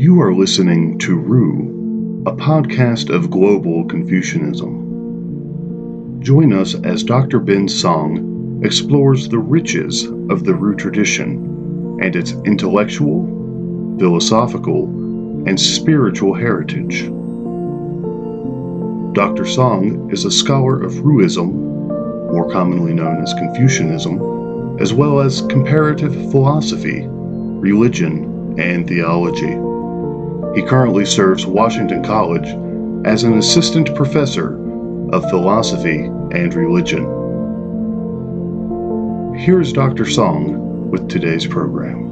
You are listening to Ru, a podcast of global Confucianism. Join us as Dr. Bin Song explores the riches of the Ru tradition and its intellectual, philosophical, and spiritual heritage. Dr. Song is a scholar of Ruism, more commonly known as Confucianism, as well as comparative philosophy, religion, and theology. He currently serves Washington College as an assistant professor of philosophy and religion. Here's Dr. Song with today's program.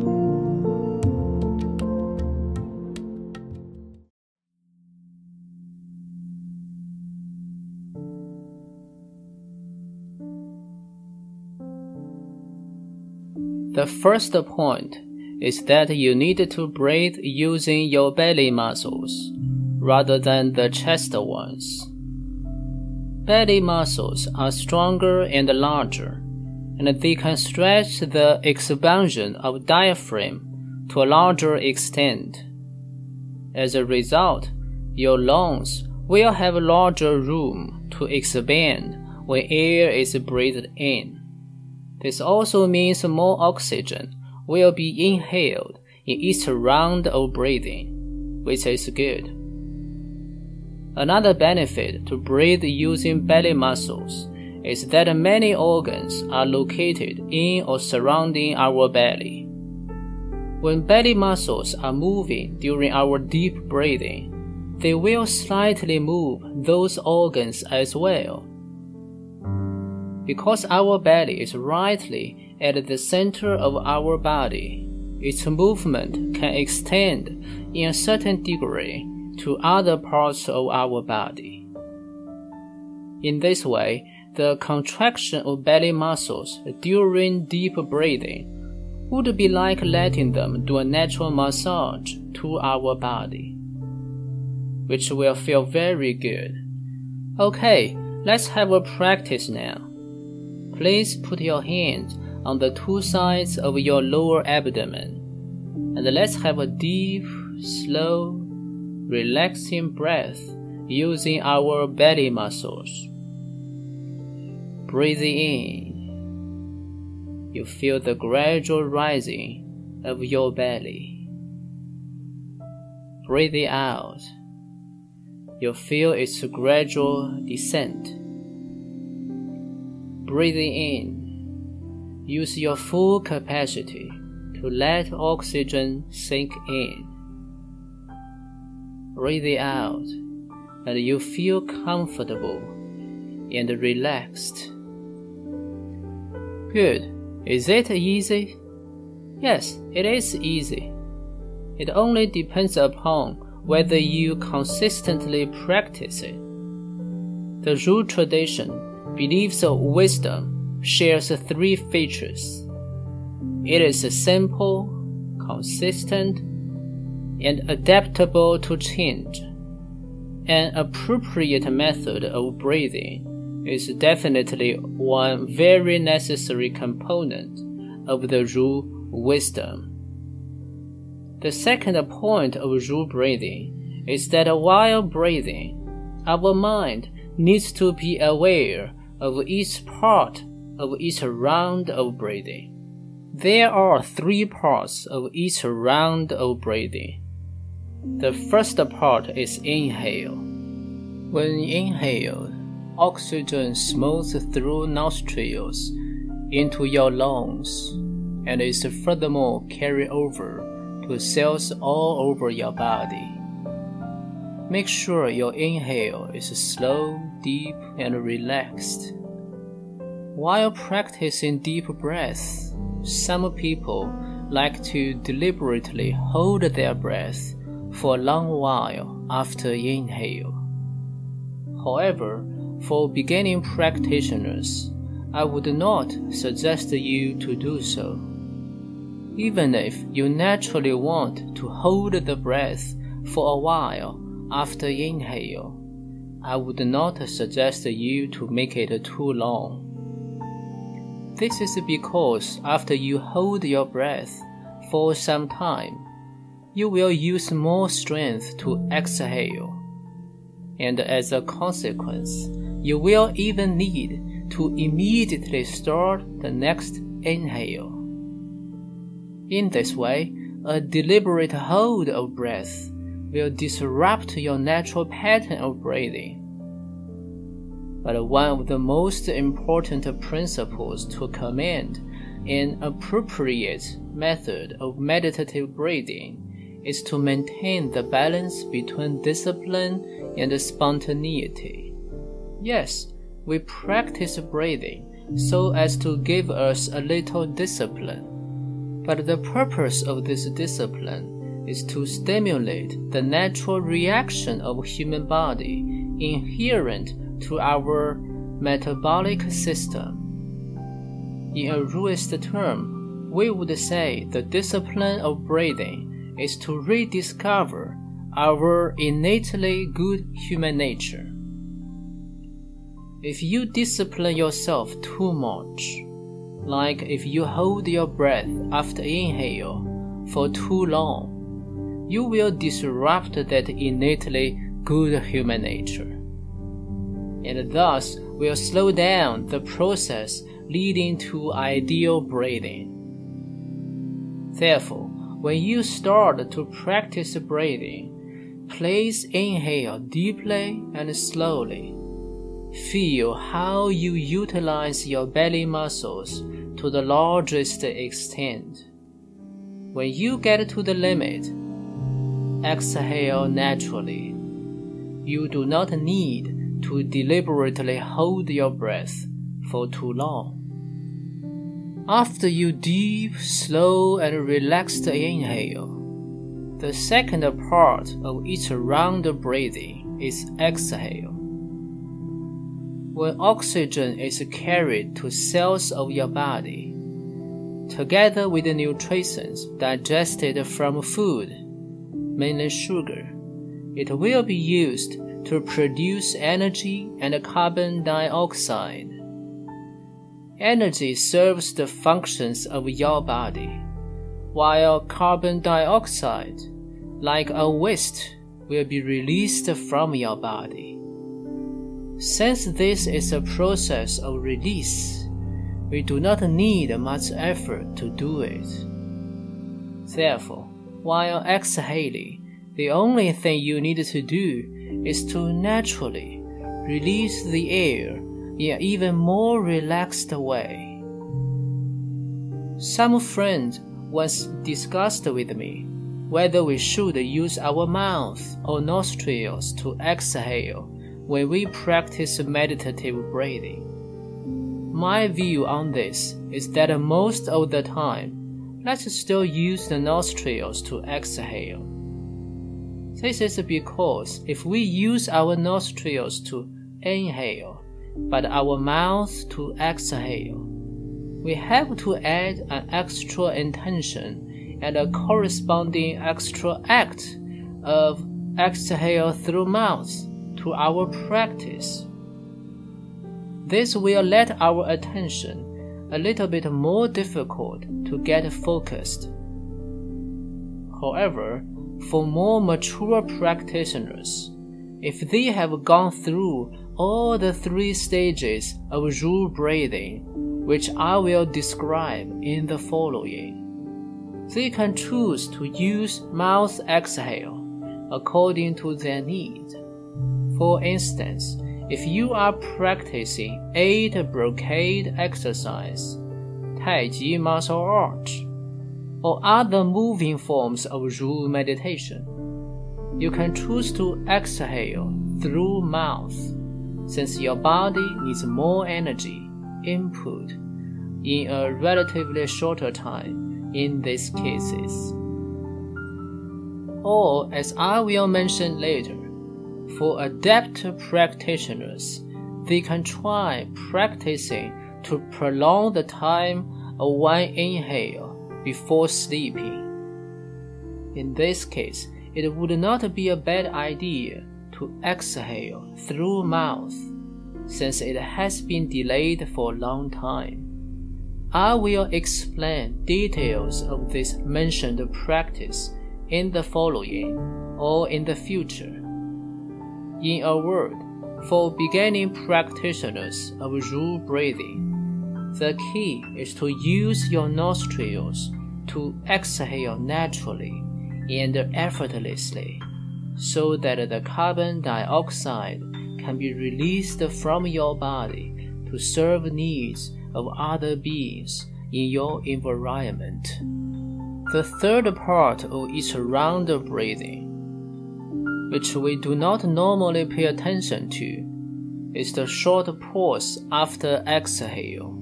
The first point is that you need to breathe using your belly muscles rather than the chest ones. Belly muscles are stronger and larger, and they can stretch the expansion of diaphragm to a larger extent. As a result, your lungs will have larger room to expand when air is breathed in. This also means more oxygen will be inhaled in each round of breathing, which is good. Another benefit to breathe using belly muscles is that many organs are located in or surrounding our belly. When belly muscles are moving during our deep breathing, they will slightly move those organs as well. Because our belly is rightly at the center of our body, its movement can extend in a certain degree to other parts of our body. In this way, the contraction of belly muscles during deep breathing would be like letting them do a natural massage to our body, which will feel very good. Okay, let's have a practice now. Please put your hands on the two sides of your lower abdomen. And let's have a deep, slow, relaxing breath using our belly muscles. Breathing in, you feel the gradual rising of your belly. Breathing out, you feel its gradual descent. Breathing in, Use your full capacity to let oxygen sink in. Breathe out, and you feel comfortable and relaxed. Good. Is it easy? Yes, it is easy. It only depends upon whether you consistently practice it. The Ru tradition believes of wisdom shares three features. It is simple, consistent, and adaptable to change. An appropriate method of breathing is definitely one very necessary component of the Ru wisdom. The second point of Ru breathing is that while breathing, our mind needs to be aware of each part of each round of breathing. There are three parts of each round of breathing. The first part is inhale. When inhaled, oxygen moves through nostrils into your lungs and is furthermore carried over to cells all over your body. Make sure your inhale is slow, deep, and relaxed. While practicing deep breaths, some people like to deliberately hold their breath for a long while after inhale. However, for beginning practitioners, I would not suggest you to do so. Even if you naturally want to hold the breath for a while after inhale, I would not suggest you to make it too long. This is because after you hold your breath for some time, you will use more strength to exhale. And as a consequence, you will even need to immediately start the next inhale. In this way, a deliberate hold of breath will disrupt your natural pattern of breathing. But one of the most important principles to command an appropriate method of meditative breathing is to maintain the balance between discipline and spontaneity. Yes, we practice breathing so as to give us a little discipline. But the purpose of this discipline is to stimulate the natural reaction of human body inherent to our metabolic system. In a Ruist term, we would say the discipline of breathing is to rediscover our innately good human nature. If you discipline yourself too much, like if you hold your breath after inhale for too long, you will disrupt that innately good human nature and thus will slow down the process leading to ideal breathing. Therefore, when you start to practice breathing, please inhale deeply and slowly. Feel how you utilize your belly muscles to the largest extent. When you get to the limit, exhale naturally. You do not need to deliberately hold your breath for too long. After you deep, slow, and relaxed inhale, the second part of each round of breathing is exhale. When oxygen is carried to cells of your body, together with the nutrients digested from food, mainly sugar, it will be used to produce energy and carbon dioxide. Energy serves the functions of your body, while carbon dioxide, like a waste, will be released from your body. Since this is a process of release, we do not need much effort to do it. Therefore, while exhaling, the only thing you need to do is to naturally release the air in an even more relaxed way. Some friend once discussed with me whether we should use our mouth or nostrils to exhale when we practice meditative breathing. My view on this is that most of the time, let's still use the nostrils to exhale this is because if we use our nostrils to inhale, but our mouth to exhale, we have to add an extra intention and a corresponding extra act of exhale through mouth to our practice. This will let our attention a little bit more difficult to get focused. However, for more mature practitioners, if they have gone through all the three stages of Ru breathing, which I will describe in the following, they can choose to use mouth exhale according to their need. For instance, if you are practicing eight brocade exercise, Tai Chi martial arts, or other moving forms of Ru meditation. You can choose to exhale through mouth, since your body needs more energy input in a relatively shorter time in these cases. Or, as I will mention later, for adept practitioners, they can try practicing to prolong the time of one inhale before sleeping. In this case, it would not be a bad idea to exhale through mouth, since it has been delayed for a long time. I will explain details of this mentioned practice in the following or in the future. In a word, for beginning practitioners of Ru breathing, the key is to use your nostrils to exhale naturally and effortlessly so that the carbon dioxide can be released from your body to serve needs of other beings in your environment. The third part of each round of breathing, which we do not normally pay attention to, is the short pause after exhale.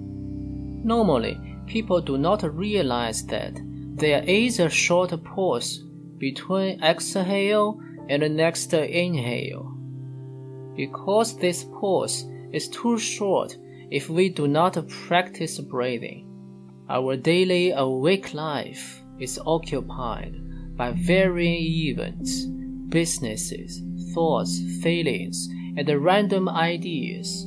Normally, people do not realize that there is a short pause between exhale and the next inhale. Because this pause is too short if we do not practice breathing, our daily awake life is occupied by varying events, businesses, thoughts, feelings, and random ideas.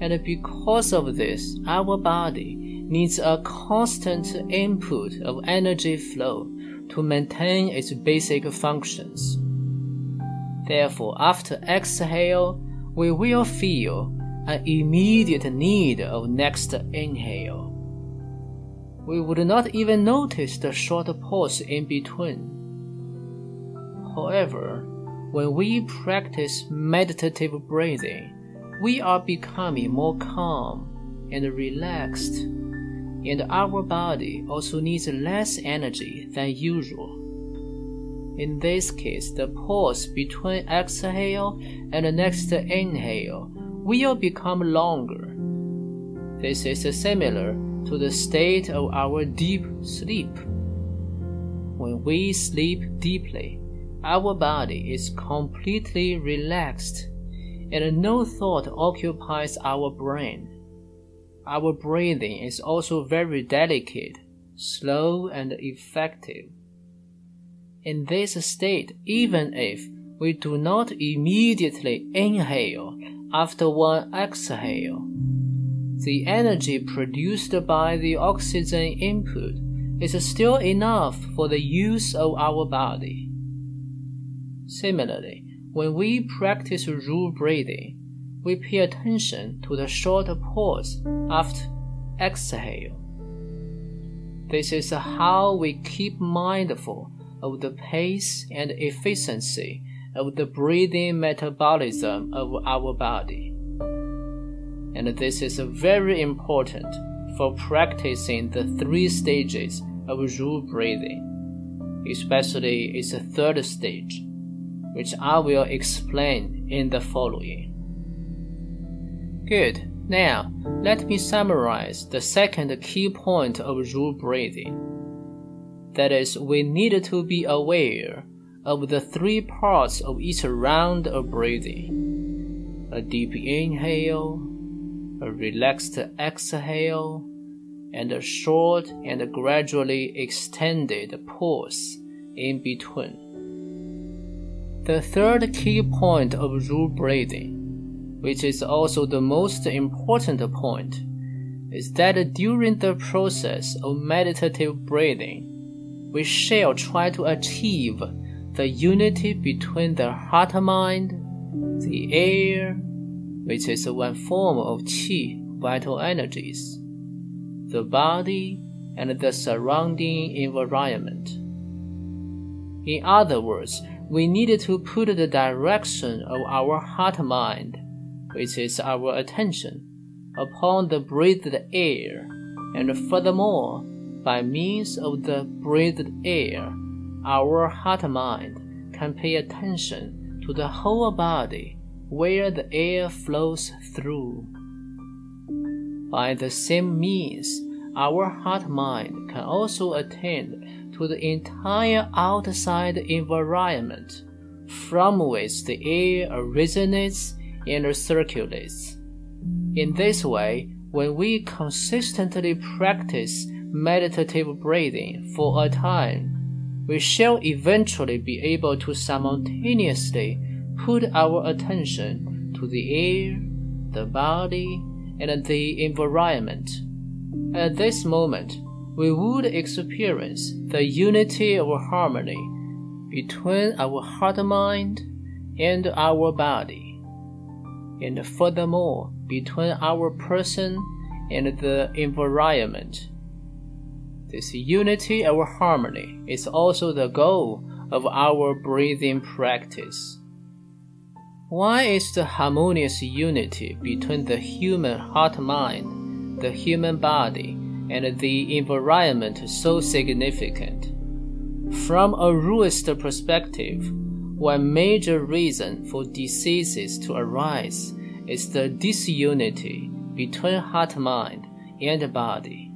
And because of this, our body needs a constant input of energy flow to maintain its basic functions. Therefore, after exhale, we will feel an immediate need of next inhale. We would not even notice the short pause in between. However, when we practice meditative breathing, we are becoming more calm and relaxed, and our body also needs less energy than usual. In this case, the pause between exhale and the next inhale will become longer. This is similar to the state of our deep sleep. When we sleep deeply, our body is completely relaxed and no thought occupies our brain. Our breathing is also very delicate, slow, and effective. In this state, even if we do not immediately inhale after one exhale, the energy produced by the oxygen input is still enough for the use of our body. Similarly, when we practice Ru breathing, we pay attention to the short pause after exhale. This is how we keep mindful of the pace and efficiency of the breathing metabolism of our body. And this is very important for practicing the three stages of Ru breathing, especially its third stage, which I will explain in the following. Good. Now, let me summarize the second key point of Ru breathing that is, we need to be aware of the three parts of each round of breathing a deep inhale, a relaxed exhale, and a short and gradually extended pause in between. The third key point of Ru breathing, which is also the most important point, is that during the process of meditative breathing, we shall try to achieve the unity between the heart mind, the air, which is one form of qi, vital energies, the body, and the surrounding environment. In other words, we need to put the direction of our heart mind, which is our attention, upon the breathed air, and furthermore, by means of the breathed air, our heart mind can pay attention to the whole body where the air flows through. By the same means, our heart mind can also attend to the entire outside environment from which the air originates and circulates. In this way, when we consistently practice meditative breathing for a time, we shall eventually be able to simultaneously put our attention to the air, the body, and the environment, At this moment, we would experience the unity or harmony between our heart mind and our body, and furthermore, between our person and the environment. This unity or harmony is also the goal of our breathing practice. Why is the harmonious unity between the human heart mind, the human body, and the environment so significant? From a Ruist perspective, one major reason for diseases to arise is the disunity between heart mind and body.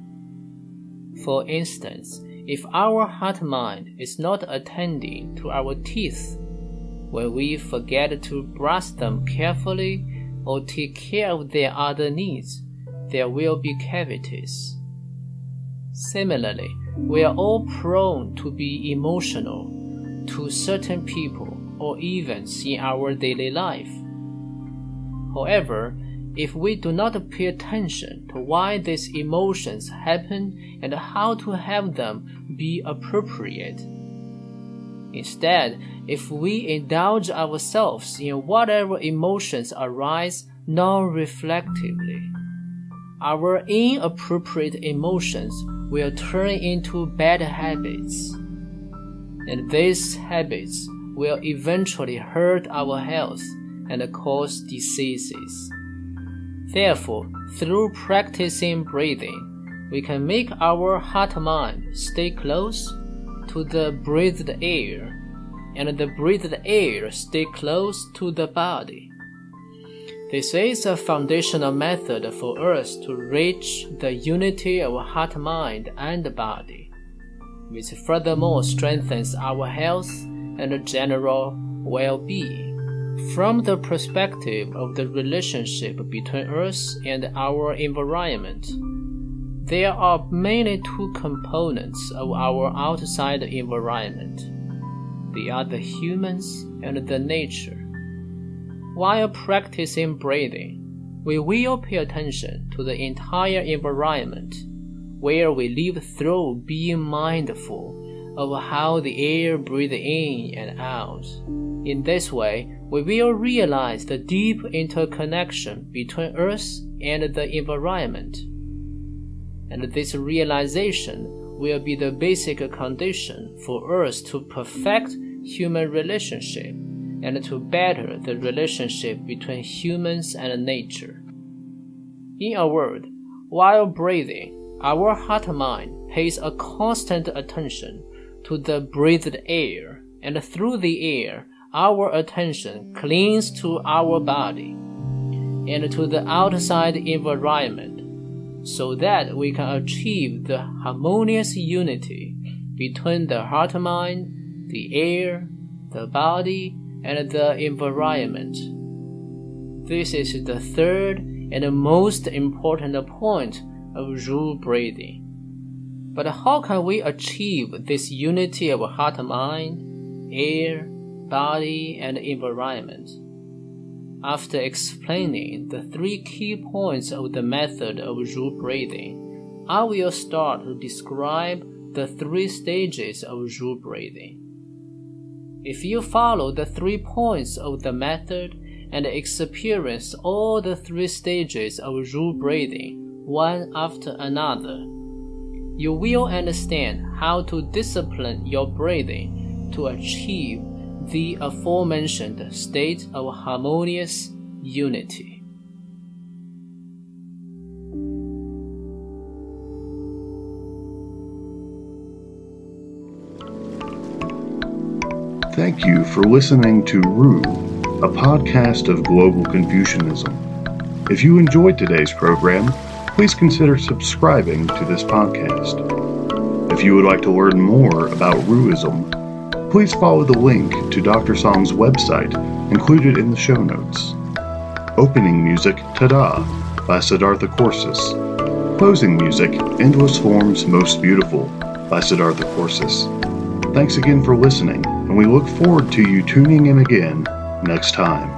For instance, if our heart mind is not attending to our teeth, when we forget to brush them carefully or take care of their other needs, there will be cavities. Similarly, we are all prone to be emotional to certain people or events in our daily life. However, if we do not pay attention to why these emotions happen and how to have them be appropriate, instead, if we indulge ourselves in whatever emotions arise non reflectively, our inappropriate emotions will turn into bad habits. And these habits will eventually hurt our health and cause diseases. Therefore, through practicing breathing, we can make our heart mind stay close to the breathed air, and the breathed air stay close to the body. This is a foundational method for us to reach the unity of heart, mind, and body, which furthermore strengthens our health and general well being. From the perspective of the relationship between us and our environment, there are mainly two components of our outside environment. They are the humans and the nature. While practicing breathing, we will pay attention to the entire environment where we live through being mindful of how the air breathes in and out. In this way, we will realize the deep interconnection between us and the environment. And this realization will be the basic condition for us to perfect human relationship and to better the relationship between humans and nature. In a word, while breathing, our heart mind pays a constant attention to the breathed air, and through the air, our attention clings to our body and to the outside environment so that we can achieve the harmonious unity between the heart mind, the air, the body, and the environment. This is the third and most important point of Ru breathing. But how can we achieve this unity of heart mind, air, body, and environment? After explaining the three key points of the method of Ru breathing, I will start to describe the three stages of Ru breathing. If you follow the three points of the method and experience all the three stages of Ru breathing one after another, you will understand how to discipline your breathing to achieve the aforementioned state of harmonious unity. Thank you for listening to Ru, a podcast of global Confucianism. If you enjoyed today's program, please consider subscribing to this podcast. If you would like to learn more about Ruism, please follow the link to Dr. Song's website included in the show notes. Opening music Tada by Siddhartha Corsus. Closing music Endless Forms Most Beautiful by Siddhartha Corsus. Thanks again for listening, and we look forward to you tuning in again next time.